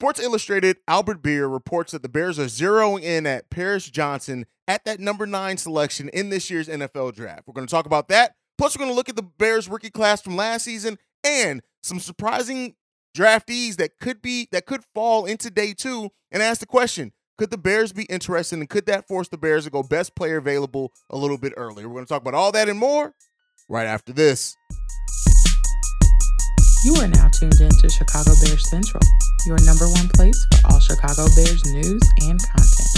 Sports Illustrated Albert Breer reports that the Bears are zeroing in at Paris Johnson at that number nine selection in this year's NFL draft. We're going to talk about that. Plus, we're going to look at the Bears rookie class from last season and some surprising draftees that could be that could fall into day two and ask the question could the Bears be interested and could that force the Bears to go best player available a little bit earlier? We're going to talk about all that and more right after this. You are now tuned in to Chicago Bears Central, your number one place for all Chicago Bears news and content.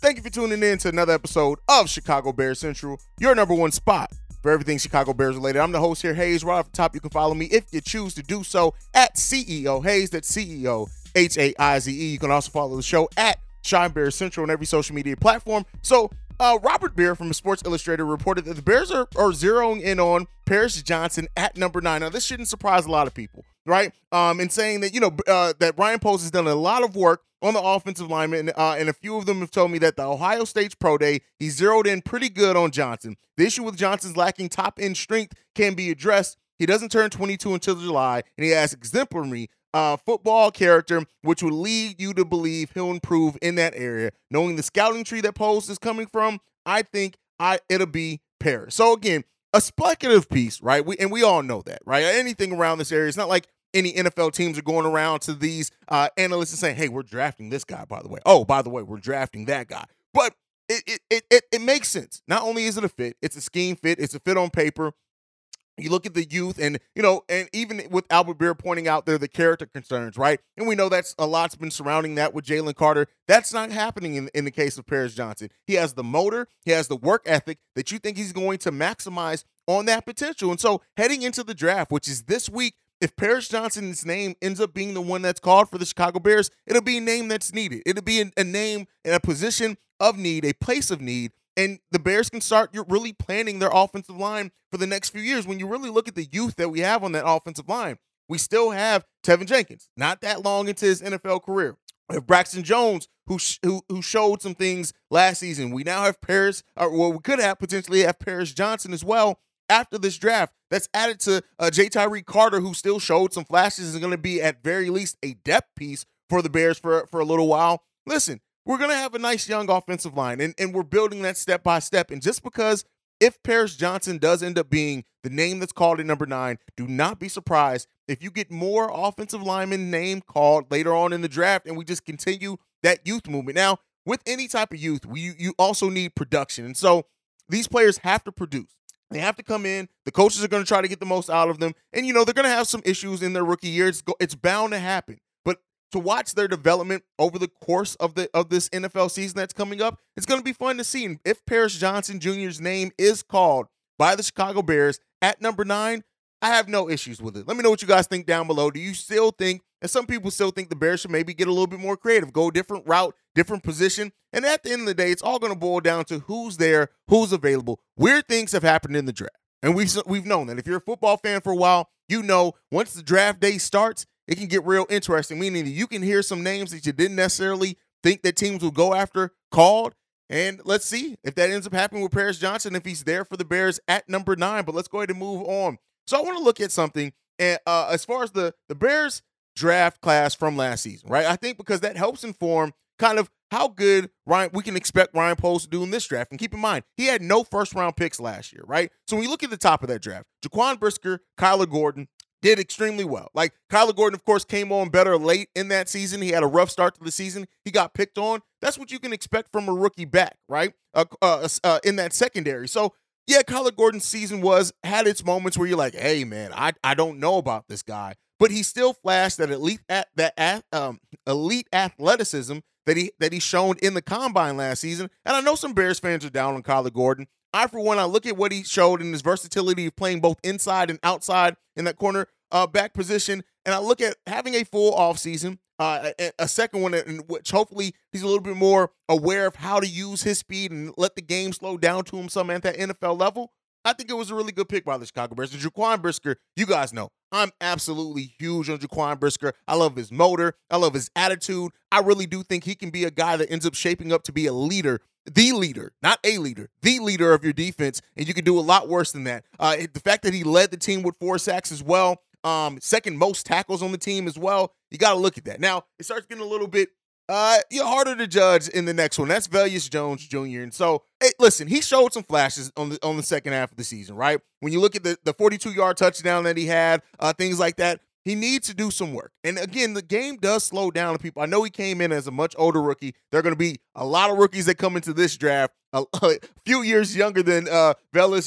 Thank you for tuning in to another episode of Chicago Bears Central, your number one spot for everything Chicago Bears related. I'm the host here, Haize. Right off the top, you can follow me if you choose to do so at CEO Haize. That's CEO H A I Z E. You can also follow the show at Chi Bears Central on every social media platform. So, uh, Robert Breer from Sports Illustrated reported that the Bears are, are zeroing in on Paris Johnson at number nine. Now, this shouldn't surprise a lot of people, right? Um, and saying that you know uh, that Ryan Poles has done a lot of work on the offensive lineman, uh, and a few of them have told me that the Ohio State's pro day he zeroed in pretty good on Johnson. The issue with Johnson's lacking top end strength can be addressed. He doesn't turn 22 until July, and he has exemplary uh, football character, which will lead you to believe he'll improve in that area. Knowing the scouting tree that Poles is coming from, I think I it'll be Paris. So again, a speculative piece, right? We and we all know that, right? Anything around this area, it's not like any NFL teams are going around to these uh, analysts and saying, "Hey, we're drafting this guy." By the way, oh, by the way, we're drafting that guy. But it it it it makes sense. Not only is it a fit, it's a scheme fit. It's a fit on paper. You look at the youth, and you know, and even with Albert Breer pointing out there the character concerns, right? And we know that's a lot's been surrounding that with Jalen Carter. That's not happening in, in the case of Paris Johnson. He has the motor, he has the work ethic that you think he's going to maximize on that potential. And so, heading into the draft, which is this week, if Paris Johnson's name ends up being the one that's called for the Chicago Bears, it'll be a name that's needed. It'll be a, a name in a position of need, a place of need and the Bears can start really planning their offensive line for the next few years. When you really look at the youth that we have on that offensive line, we still have Teven Jenkins, not that long into his NFL career. We have Braxton Jones, who who, who showed some things last season. We now have Paris, or well, we could have potentially have Paris Johnson as well after this draft. That's added to uh, Ja'Tyre Carter, who still showed some flashes, is going to be at very least a depth piece for the Bears for for a little while. Listen, we're going to have a nice young offensive line, and, and we're building that step by step. And just because if Paris Johnson does end up being the name that's called at number nine, do not be surprised if you get more offensive lineman name called later on in the draft, and we just continue that youth movement. Now, with any type of youth, we, you also need production, and so these players have to produce. They have to come in. The coaches are going to try to get the most out of them, and you know they're going to have some issues in their rookie year. It's, it's bound to happen to watch their development over the course of the of this NFL season that's coming up. It's going to be fun to see. And if Paris Johnson Jr.'s name is called by the Chicago Bears at number nine, I have no issues with it. Let me know what you guys think down below. Do you still think, and some people still think the Bears should maybe get a little bit more creative, go different route, different position? And at the end of the day, it's all going to boil down to who's there, who's available. Weird things have happened in the draft. And we've, we've known that. If you're a football fan for a while, you know once the draft day starts, it can get real interesting, meaning that you can hear some names that you didn't necessarily think that teams would go after called. And let's see if that ends up happening with Paris Johnson, if he's there for the Bears at number nine. But let's go ahead and move on. So I want to look at something and uh, as far as the the Bears draft class from last season, right? I think because that helps inform kind of how good Ryan we can expect Ryan Poles to do in this draft. And keep in mind, he had no first round picks last year, right? So when you look at the top of that draft, Jaquan Brisker, Kyler Gordon, did extremely well. Like Kyler Gordon, of course, came on better late in that season. He had a rough start to the season. He got picked on. That's what you can expect from a rookie back, right? Uh, uh, uh, in that secondary. So yeah, Kyler Gordon's season was had its moments where you're like, hey man, I I don't know about this guy, but he still flashed that elite at that um, elite athleticism that he that he shown in the combine last season. And I know some Bears fans are down on Kyler Gordon. I, for one, I look at what he showed in his versatility of playing both inside and outside in that corner uh, back position, and I look at having a full offseason, uh, a, a second one in which hopefully he's a little bit more aware of how to use his speed and let the game slow down to him some at that NFL level. I think it was a really good pick by the Chicago Bears. And Jaquan Brisker, you guys know, I'm absolutely huge on Jaquan Brisker. I love his motor. I love his attitude. I really do think he can be a guy that ends up shaping up to be a leader the leader, not a leader, the leader of your defense, and you can do a lot worse than that. Uh, the fact that he led the team with four sacks as well, um, second most tackles on the team as well. You got to look at that. Now it starts getting a little bit uh, you're harder to judge in the next one. That's Velus Jones Jr. And so, hey, listen, he showed some flashes on the on the second half of the season, right? When you look at the the 42 yard touchdown that he had, uh, things like that. He needs to do some work. And again, the game does slow down to people. I know he came in as a much older rookie. There are going to be a lot of rookies that come into this draft a, a few years younger than uh,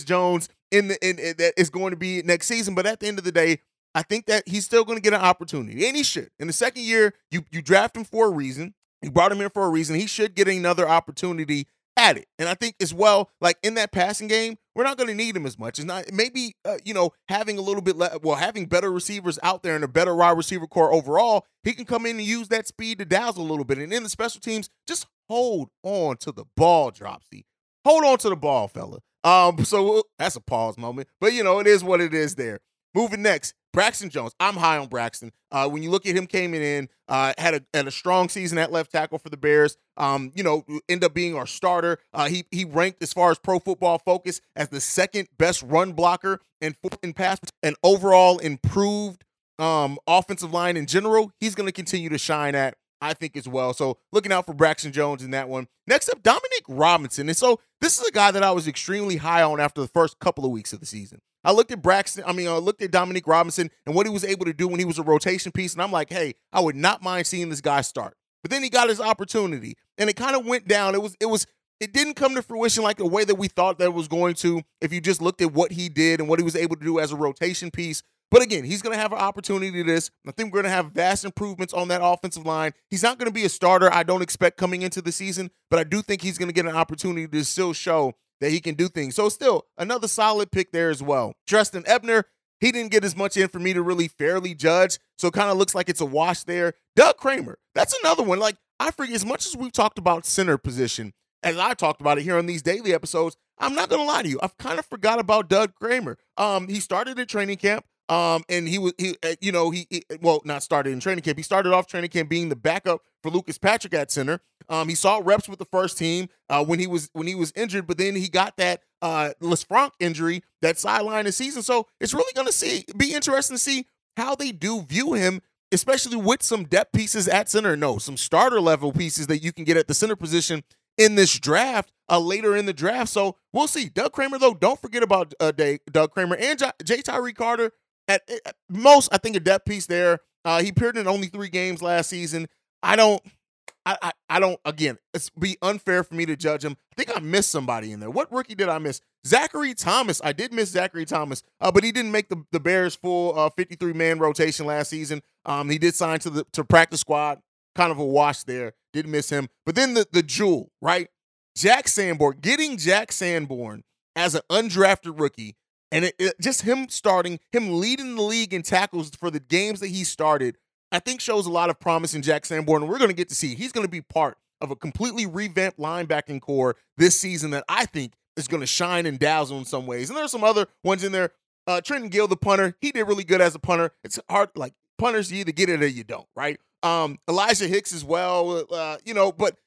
Jones in the in, in, that is going to be next season. But at the end of the day, I think that he's still going to get an opportunity, and he should. In the second year, you you draft him for a reason. You brought him in for a reason. He should get another opportunity at it. And I think as well, like in that passing game, we're not going to need him as much. It's not maybe uh, you know having a little bit le- well having better receivers out there and a better wide receiver core overall. He can come in and use that speed to dazzle a little bit. And in the special teams, just hold on to the ball, Dropsy. Hold on to the ball, fella. Um, so that's a pause moment, but you know it is what it is. There. Moving next, Braxton Jones. I'm high on Braxton. Uh, when you look at him coming in, uh, had a had a strong season at left tackle for the Bears. Um, you know, end up being our starter. Uh, he he ranked as far as Pro Football Focus as the second best run blocker and in pass and overall improved um, offensive line in general. He's going to continue to shine at. I think as well. So looking out for Braxton Jones in that one. Next up, Dominique Robinson. And so this is a guy that I was extremely high on after the first couple of weeks of the season. I looked at Braxton, I mean, I looked at Dominique Robinson and what he was able to do when he was a rotation piece. And I'm like, hey, I would not mind seeing this guy start. But then he got his opportunity and it kind of went down. It was, it was, it didn't come to fruition like the way that we thought that it was going to if you just looked at what he did and what he was able to do as a rotation piece. But again, he's going to have an opportunity to this. I think we're going to have vast improvements on that offensive line. He's not going to be a starter, I don't expect coming into the season, but I do think he's going to get an opportunity to still show that he can do things. So still another solid pick there as well. Justin Ebner, he didn't get as much in for me to really fairly judge. So it kind of looks like it's a wash there. Doug Kramer, that's another one. Like I forget as much as we've talked about center position, as I talked about it here on these daily episodes, I'm not gonna lie to you. I've kind of forgot about Doug Kramer. Um, he started in training camp. Um, and he was he, uh, you know, he, he, well not started in training camp. He started off training camp being the backup for Lucas Patrick at center. Um, he saw reps with the first team uh, when he was when he was injured, but then he got that uh Lisfranc injury that sidelined the season. So it's really going to see be interesting to see how they do view him, especially with some depth pieces at center. No, some starter level pieces that you can get at the center position in this draft uh, later in the draft. So we'll see. Doug Kramer, though, don't forget about uh, Doug Kramer and J. J- Tyree Carter. At, at, most, I think a depth piece there. Uh, he appeared in only three games last season. I don't. I, I, I don't again it's be unfair for me to judge him. I think I missed somebody in there. What rookie did I miss? Zachary Thomas. I did miss Zachary Thomas, uh, but he didn't make the, the Bears full uh, 53 man rotation last season. Um, he did sign to the to practice squad. Kind of a wash there. Did miss him. But then the the jewel, right? Jack Sanborn, getting Jack Sanborn as an undrafted rookie, and it, it, just him starting, him leading the league in tackles for the games that he started I think shows a lot of promise in Jack Sanborn. We're going to get to see he's going to be part of a completely revamped linebacking core this season that I think is going to shine and dazzle in some ways. And there's some other ones in there. Uh, Trenton Gill, the punter, he did really good as a punter. It's hard, like punters, you either get it or you don't, right? Um, Elijah Hicks as well, uh, you know, but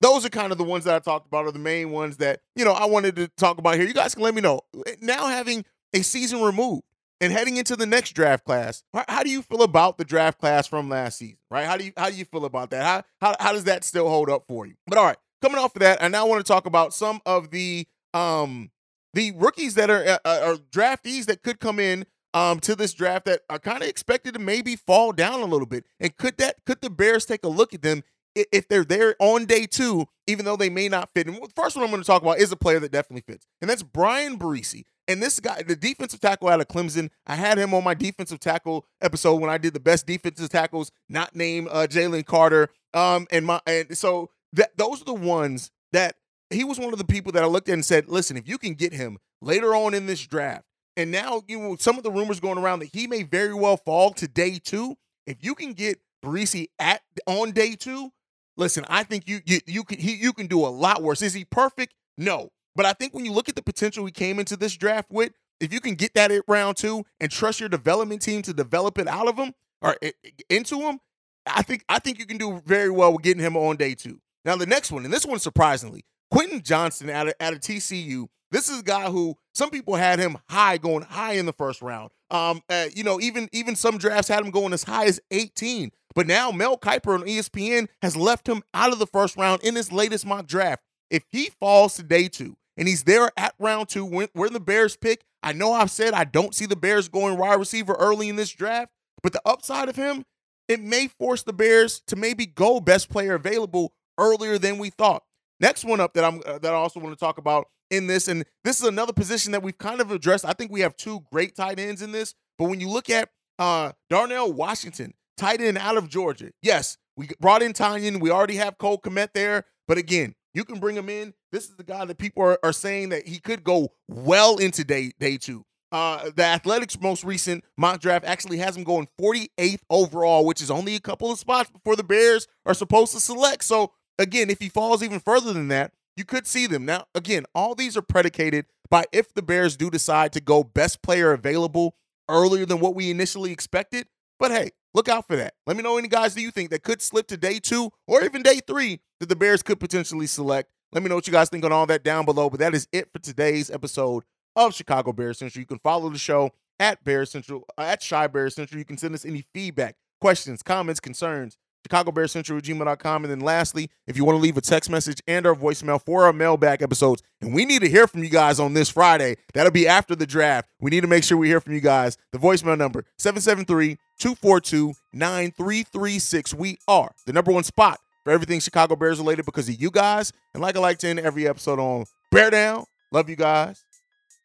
those are kind of the ones that I talked about are the main ones that, you know, I wanted to talk about here. You guys can let me know. Now having a season removed, and heading into the next draft class, how do you feel about the draft class from last season? Right? How do you how do you feel about that? How how, how does that still hold up for you? But all right, coming off of that, I now want to talk about some of the um the rookies that are uh, uh draftees that could come in um to this draft that are kind of expected to maybe fall down a little bit. And could that could the Bears take a look at them if they're there on day two, even though they may not fit. And the first one I'm going to talk about is a player that definitely fits, and that's Bryan Bresee. And this guy, the defensive tackle out of Clemson, I had him on my defensive tackle episode when I did the best defensive tackles, not named uh, Jalen Carter. Um, and my and so that those are the ones that he was one of the people that I looked at and said, listen, if you can get him later on in this draft, and now you know some of the rumors going around that he may very well fall to day two. If you can get Bresee at on day two, listen, I think you you you can he, you can do a lot worse. Is he perfect? No. But I think when you look at the potential he came into this draft with, if you can get that at round two and trust your development team to develop it out of him or eh, into him, I think I think you can do very well with getting him on day two. Now the next one, and this one surprisingly, Quentin Johnston out of, out of TCU, This is a guy who some people had him high, going high in the first round. Um, uh, you know, even even some drafts had him going as high as 18. But now Mel Kiper on ESPN has left him out of the first round in his latest mock draft. If he falls to day two and he's there at round two, when the Bears pick, I know I've said I don't see the Bears going wide receiver early in this draft, but the upside of him, it may force the Bears to maybe go best player available earlier than we thought. Next one up that I'm uh, that I also want to talk about in this, and this is another position that we've kind of addressed. I think we have two great tight ends in this, but when you look at uh, Darnell Washington, tight end out of Georgia, yes, we brought in Tonyan. We already have Cole Kmet there, but again, you can bring him in. This is the guy that people are, are saying that he could go well into day day two. Uh, the Athletic's most recent mock draft actually has him going 48th overall, which is only a couple of spots before the Bears are supposed to select. So again, if he falls even further than that, you could see them. Now, again, all these are predicated by if the Bears do decide to go best player available earlier than what we initially expected. But hey, look out for that. Let me know any guys do you think that could slip to day two or even day three that the Bears could potentially select. Let me know what you guys think on all that down below. But that is it for today's episode of Chicago Bears Central. You can follow the show at Bears Central, at Chi Bears Central. You can send us any feedback, questions, comments, concerns Chicago Bears. And then lastly, if you want to leave a text message and our voicemail for our mailbag episodes, and we need to hear from you guys on this Friday, that'll be after the draft. We need to make sure we hear from you guys. The voicemail number 773-242-9336. We are the number one spot for everything Chicago Bears related because of you guys. And like I like to end every episode on Bear Down. Love you guys.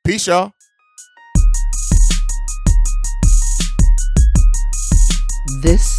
Peace, y'all. This